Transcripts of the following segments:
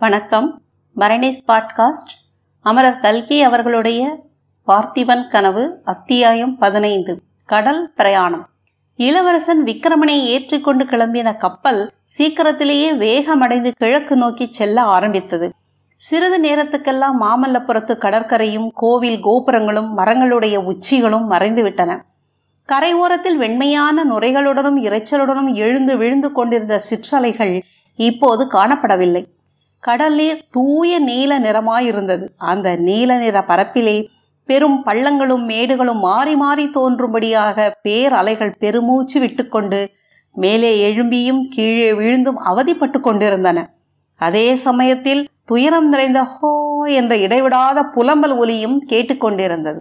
வணக்கம். மரணிஸ் பாட்காஸ்ட். அமரர் கல்கி அவர்களுடைய பார்த்திபன் கனவு அத்தியாயம் பதினைந்து. கடல் பிரயாணம். இளவரசன் விக்ரமனை ஏற்றிக்கொண்டு கிளம்பின கப்பல் சீக்கிரத்திலேயே வேகமடைந்து கிழக்கு நோக்கி செல்ல ஆரம்பித்தது. சிறிது நேரத்துக்கெல்லாம் மாமல்லபுரத்து கடற்கரையும் கோவில் கோபுரங்களும் மரங்களுடைய உச்சிகளும் மறைந்துவிட்டன. கரையோரத்தில் வெண்மையான நுரைகளுடனும் இரைச்சலுடனும் எழுந்து விழுந்து கொண்டிருந்த சிற்றலைகள் இப்போது காணப்படவில்லை. கடல் நீர் தூய நீல நிறமாயிருந்தது. அந்த நீல நிற பரப்பிலே பெரும் பள்ளங்களும் மேடுகளும் மாறி மாறி தோன்றும்படியாக பேரலைகள் பெருமூச்சு விட்டுக்கொண்டு மேலே எழும்பியும் கீழே விழுந்தும் அவதிப்பட்டு கொண்டிருந்தன. அதே சமயத்தில் துயரம் நிறைந்த ஹோ என்ற இடைவிடாத புலம்பல் ஒலியும் கேட்டுக்கொண்டிருந்தது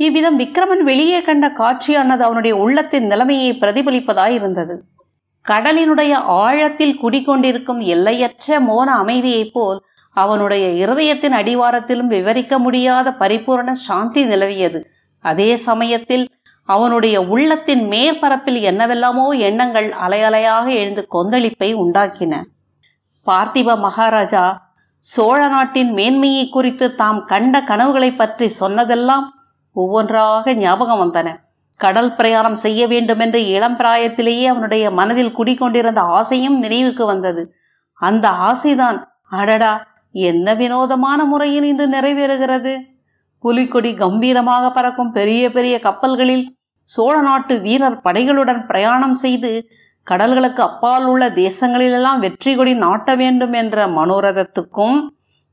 இவ்விதம் விக்ரமன் வெளியே கண்ட காட்சியானது அவனுடைய உள்ளத்தின் நிலைமையை பிரதிபலிப்பதாய் இருந்தது கடலினுடைய ஆழத்தில் குடிக்கொண்டிருக்கும் எல்லையற்ற மோன அமைதியைப் போல் அவனுடைய இருதயத்தின் அடிவாரத்திலும் விவரிக்க முடியாத பரிபூரண சாந்தி நிலவியது. அதே சமயத்தில் அவனுடைய உள்ளத்தின் மேற்பரப்பில் என்னவெல்லாமோ எண்ணங்கள் அலையலையாக எழுந்து கொந்தளிப்பை உண்டாக்கின. பார்த்திப மகாராஜா சோழ நாட்டின் மேன்மையை குறித்து தாம் கண்ட கனவுகளை பற்றி சொன்னதெல்லாம் ஒவ்வொன்றாக ஞாபகம் வந்தன. கடல் பிரயாணம் செய்ய வேண்டுமென்று இளம் பிராயத்திலேயே அவனுடைய மனதில் குடிக்கொண்டிருந்த ஆசையும் நினைவுக்கு வந்தது. அந்த ஆசைதான் அடடா என்ன வினோதமான முறையில் இன்று நிறைவேறுகிறது. புலிக்கொடி கம்பீரமாக பறக்கும் பெரிய பெரிய கப்பல்களில் சோழ நாட்டு வீரர் படைகளுடன் பிரயாணம் செய்து கடல்களுக்கு அப்பால் உள்ள தேசங்களிலெல்லாம் வெற்றி கொடி நாட்ட வேண்டும் என்ற மனோரதத்துக்கும்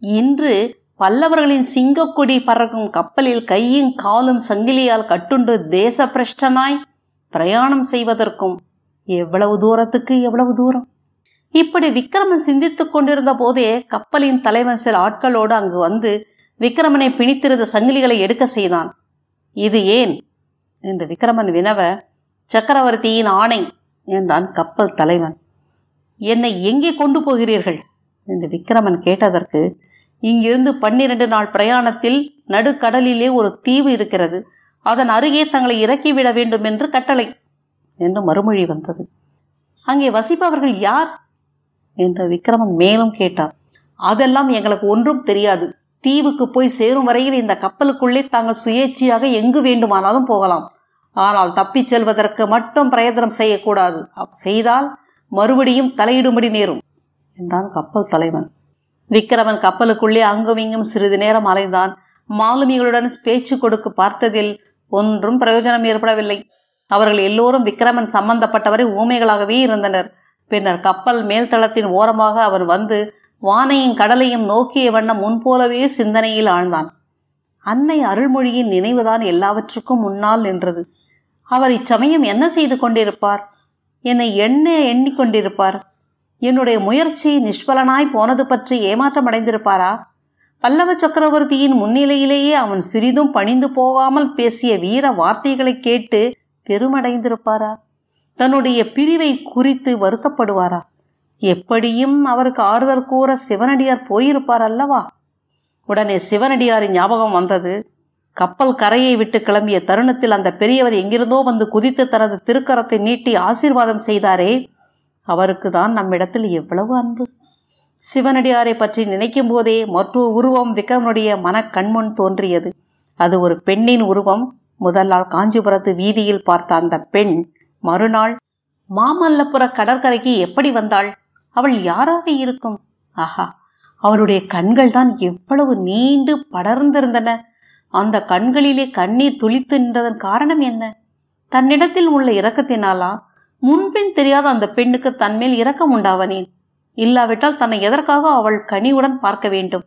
இன்று பல்லவர்களின் சிங்கக்கொடி பறக்கும் கப்பலில் கையும் காலும் சங்கிலியால் கட்டுண்டு தேச பிரஷ்டனாய் பிரயாணம் செய்வதற்கும் எவ்வளவு தூரத்துக்கு எவ்வளவு தூரம்? இப்படி விக்ரமன் சிந்தித்துக் கொண்டிருந்த போதே கப்பலின் தலைவன் சில ஆட்களோடு அங்கு வந்து விக்ரமனை பிணித்திருந்த சங்கிலிகளை எடுக்க செய்தான். இது ஏன்? என்று விக்ரமன் வினவ சக்கரவர்த்தியின் ஆணை என்றான் கப்பல் தலைவன். என்னை எங்கே கொண்டு போகிறீர்கள்? என்று விக்ரமன் கேட்டதற்கு இங்கிருந்து பன்னிரண்டு நாள் பிரயாணத்தில் நடுக்கடலிலே ஒரு தீவு இருக்கிறது. அதன் அருகே தங்களை இறக்கிவிட வேண்டும் என்று கட்டளை என்று மறுமொழி வந்தது. அங்கே வசிப்பவர்கள் யார்? என்று விக்ரமன் மேலும் கேட்டார் அதெல்லாம் எங்களுக்கு ஒன்றும் தெரியாது. தீவுக்கு போய் சேரும் வரையில் இந்த கப்பலுக்குள்ளே தாங்கள் சுயேட்சையாக எங்கு வேண்டுமானாலும் போகலாம். ஆனால் தப்பிச் செல்வதற்கு மட்டும் பிரயத்தனம் செய்யக்கூடாது. செய்தால் மறுபடியும் தலையிடும்படி நேரும் என்றான் கப்பல் தலைவன். விக்கிரமன் கப்பலுக்குள்ளே அங்கும் இங்கும் சிறிது நேரம் அலைந்தான். மாலுமிகளுடன் பேச்சு கொடுக்க பார்த்ததில் ஒன்றும் பிரயோஜனம் ஏற்படவில்லை. அவர்கள் எல்லோரும் விக்கிரமன் சம்பந்தப்பட்டவரை ஊமைகளாகவே இருந்தனர். பின்னர் கப்பல் மேல்தளத்தின் ஓரமாக அவன் வந்து வானையும் கடலையும் நோக்கிய வண்ணம் முன்போலவே சிந்தனையில் ஆழ்ந்தான். அன்னை அருள்மொழியின் நினைவுதான் எல்லாவற்றுக்கும் முன்னால் நின்றது. அவர் இச்சமயம் என்ன செய்து கொண்டிருப்பார்? என்னை எண்ண எண்ணிக்கொண்டிருப்பார். என்னுடைய முயற்சி நிஷ்பலனாய் போனது பற்றி ஏமாற்றம் அடைந்திருப்பாரா? பல்லவ சக்கரவர்த்தியின் முன்னிலையிலேயே அவன் சிறிதும் பணிந்து போகாமல் பேசிய வீர வார்த்தைகளை கேட்டு பெருமடைந்திருப்பாரா? தன்னுடைய பிரிவை குறித்து வருத்தப்படுவாரா? எப்படியும் அவருக்கு ஆறுதல் கூற சிவனடியார் போயிருப்பார் அல்லவா? உடனே சிவனடியாரின் ஞாபகம் வந்தது. கப்பல் கரையை விட்டு கிளம்பிய தருணத்தில் அந்த பெரியவர் எங்கிருந்தோ வந்து குதித்து தனது திருக்கரத்தை நீட்டி ஆசீர்வாதம் செய்தாரே. அவருக்கு தான் நம்மிடத்தில் எவ்வளவு அன்பு. சிவனடியாரை பற்றி நினைக்கும் போதே மற்றொரு உருவம் விக்ரமனுடைய மனக்கண்முன் தோன்றியது. அது ஒரு பெண்ணின் உருவம். முதல் நாள் காஞ்சிபுரத்து வீதியில் பார்த்த அந்த பெண் மறுநாள் மாமல்லபுர கடற்கரைக்கு எப்படி வந்தாள்? அவள் யாராக இருக்கும்? ஆஹா அவளுடைய கண்கள் தான் எவ்வளவு நீண்டு படர்ந்திருந்தன. அந்த கண்களிலே கண்ணீர் துளித்து நின்றதன் காரணம் என்ன? தன்னிடத்தில் உள்ள இரக்கத்தினாலா? முன்பின் தெரியாத அந்த பெண்ணுக்கு தன்மேல் இரக்கம் உண்டாவனேன். இல்லாவிட்டால் தன்னை எதற்காக அவள் கனிவுடன் பார்க்க வேண்டும்?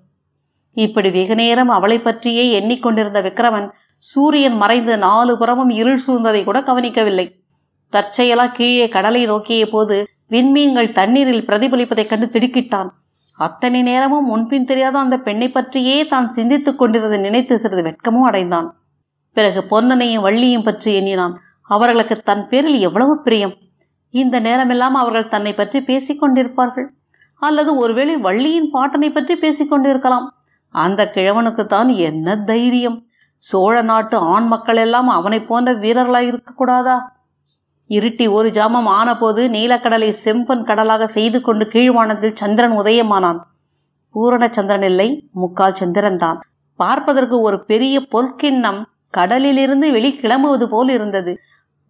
இப்படி வெகு நேரம் அவளை பற்றியே எண்ணிக்கொண்டிருந்த விக்ரமன் சூரியன் மறைந்து நாலு புறமும் இருள் சூழ்ந்ததை கூட கவனிக்கவில்லை. தற்செயலா கீழே கடலை நோக்கிய போது விண்மீன்கள் தண்ணீரில் பிரதிபலிப்பதைக் கண்டு திடுக்கிட்டான். அத்தனை நேரமும் முன்பின் தெரியாத அந்த பெண்ணை பற்றியே தான் சிந்தித்துக் கொண்டிருந்த நினைத்து சிறிது வெட்கமும் அடைந்தான். பிறகு பொன்னனையும் வள்ளியும் பற்றி எண்ணினான். அவர்களுக்கு தன் பேரில் எவ்வளவு பிரியம்? இந்த நேரமெல்லாம் அவர்கள் தன்னை பற்றி பேசிக்கொண்டிருப்பார்கள் அல்லது ஒருவேளை வள்ளியின் பாட்டனை பற்றி பேசிக்கொண்டிருக்கலாம் அந்த கிழவனுக்குத்தான் என்ன தைரியம்? சோழ நாட்டு ஆண் மக்கள் எல்லாம் அவனைப் போன்ற வீரர்களாய் இருக்கக்கூடாதா இருட்டி ஒரு ஜாமம் ஆனபோது நீலக்கடலை செம்பன் கடலாக செய்து கொண்டு கீழ்வானத்தில் சந்திரன் உதயமானான். பூரண சந்திரன் இல்லை முக்கால் சந்திரன் தான். பார்ப்பதற்கு ஒரு பெரிய பொற்கிண்ணம் கடலிலிருந்து வெளி கிளம்புவது போல் இருந்தது.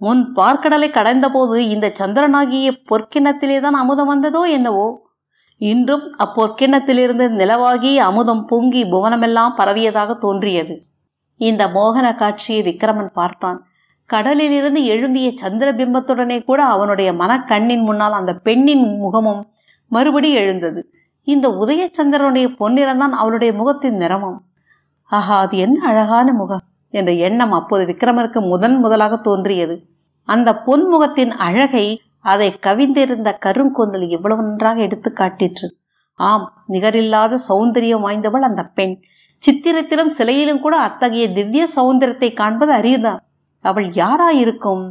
முன் பார்க்கடலை கடைந்தபோது இந்த சந்திரனாகிய பொற்கிண்ணத்திலே தான் அமுதம் வந்ததோ என்னவோ? இன்றும் அப்பொற்கிணத்திலிருந்து நிலவாகி அமுதம் பொங்கி புவனமெல்லாம் பரவியதாக தோன்றியது. இந்த மோகன காட்சியை விக்கிரமன் பார்த்தான். கடலிலிருந்து எழும்பிய சந்திர பிம்பத்துடனே கூட அவனுடைய மனக்கண்ணின் முன்னால் அந்த பெண்ணின் முகமும் மறுபடி எழுந்தது. இந்த உதயச்சந்திரனுடைய பொன்னிறம்தான் அவளுடைய முகத்தின் நிறமும். ஆஹா அது என்ன அழகான முகம்! என்ற எண்ணம் அப்போது விக்ரமருக்கு முதன் முதலாக தோன்றியது. அந்த பொன்முகத்தின் அழகை அதை கவிந்திருந்த கருங்கொந்தல் இவ்வளவு நன்றாக எடுத்து காட்டிற்று. ஆம் நிகரில்லாத சௌந்தரியம் வாய்ந்தவள் அந்த பெண். சித்திரத்திலும் சிலையிலும் கூட அத்தகைய திவ்ய சௌந்தரத்தை காண்பது அரியுதான் அவள் யாராயிருக்கும்?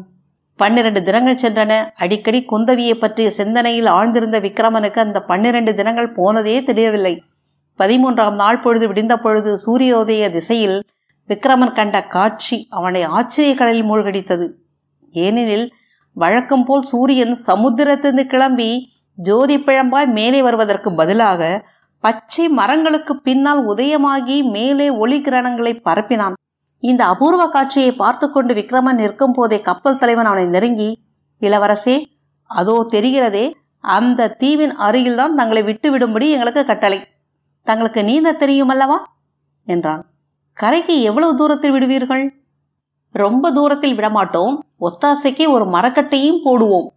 பன்னிரண்டு தினங்கள் சென்றன. அடிக்கடி குந்தவியை பற்றிய சிந்தனையில் ஆழ்ந்திருந்த விக்ரமனுக்கு அந்த பன்னிரண்டு தினங்கள் போனதே தெரியவில்லை. பதிமூன்றாம் நாள் பொழுது விடிந்த பொழுது சூரியோதய திசையில் விக்ரமன் கண்ட காட்சி அவனை ஆச்சரிய கடலில் மூழ்கடித்தது. ஏனெனில் வழக்கம் போல் சூரியன் சமுத்திரத்திலிருந்து கிளம்பி ஜோதி பிழம்பாய் மேலே வருவதற்கு பதிலாக பச்சை மரங்களுக்கு பின்னால் உதயமாகி மேலே ஒளி கிரணங்களை பரப்பினான். இந்த அபூர்வ காட்சியை பார்த்து கொண்டு விக்ரமன் நிற்கும் போதே கப்பல் தலைவன் அவனை நெருங்கி இளவரசே அதோ தெரிகிறதே அந்த தீவின் அருகில்தான் தங்களை விட்டு விடும்படி எங்களுக்கு கட்டளை. தங்களுக்கு நீந்த தெரியுமல்லவா? என்றான். கரைக்கு எவ்வளவு தூரத்தில் விடுவீர்கள்? ரொம்ப தூரத்தில் விடமாட்டோம். ஒத்தாசைக்கு ஒரு மரக்கட்டையும் போடுவோம்.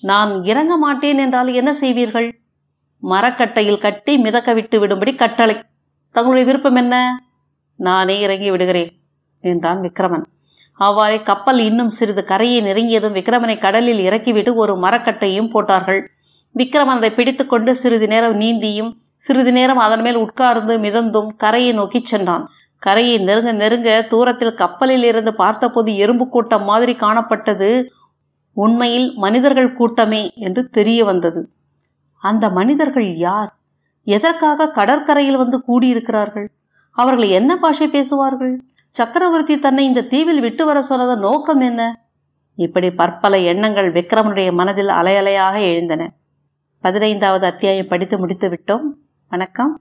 நான் இறங்க மாட்டேன் என்றால் என்ன செய்வீர்கள்? மரக்கட்டையில் கட்டி மிதக்க விட்டு விடும்படி கட்டளை. தங்களுடைய விருப்பம் என்ன? நானே இறங்கி விடுகிறேன் என்றான் விக்ரமன். அவ்வாறே கப்பல் இன்னும் சிறிது கரையை நெருங்கியதும் விக்ரமனை கடலில் இறக்கிவிட்டு ஒரு மரக்கட்டையும் போட்டார்கள். விக்ரமன் அதை பிடித்துக்கொண்டு சிறிது நேரம் நீந்தியும் சிறிது நேரம் அதன் மேல் உட்கார்ந்து மிதந்தும் கரையை நோக்கிச் சென்றான். கரையை நெருங்க நெருங்க தூரத்தில் கப்பலில் இருந்து பார்த்தபோது எறும்பு கூட்டம் மாதிரி காணப்பட்டது. உண்மையில் மனிதர்கள் கூட்டமே என்று தெரிய வந்தது. அந்த மனிதர்கள் யார்? எதற்காக கடற்கரையில் வந்து கூடியிருக்கிறார்கள்? அவர்கள் என்ன பாஷை பேசுவார்கள்? சக்கரவர்த்தி தன்னை இந்த தீவில் விட்டு வர சொன்னத நோக்கம் என்ன? இப்படி பற்பல எண்ணங்கள் விக்ரமனுடைய மனதில் அலையலையாக எழுந்தன. பதினைந்தாவது அத்தியாயம் படித்து முடித்து விட்டோம். வணக்கம்.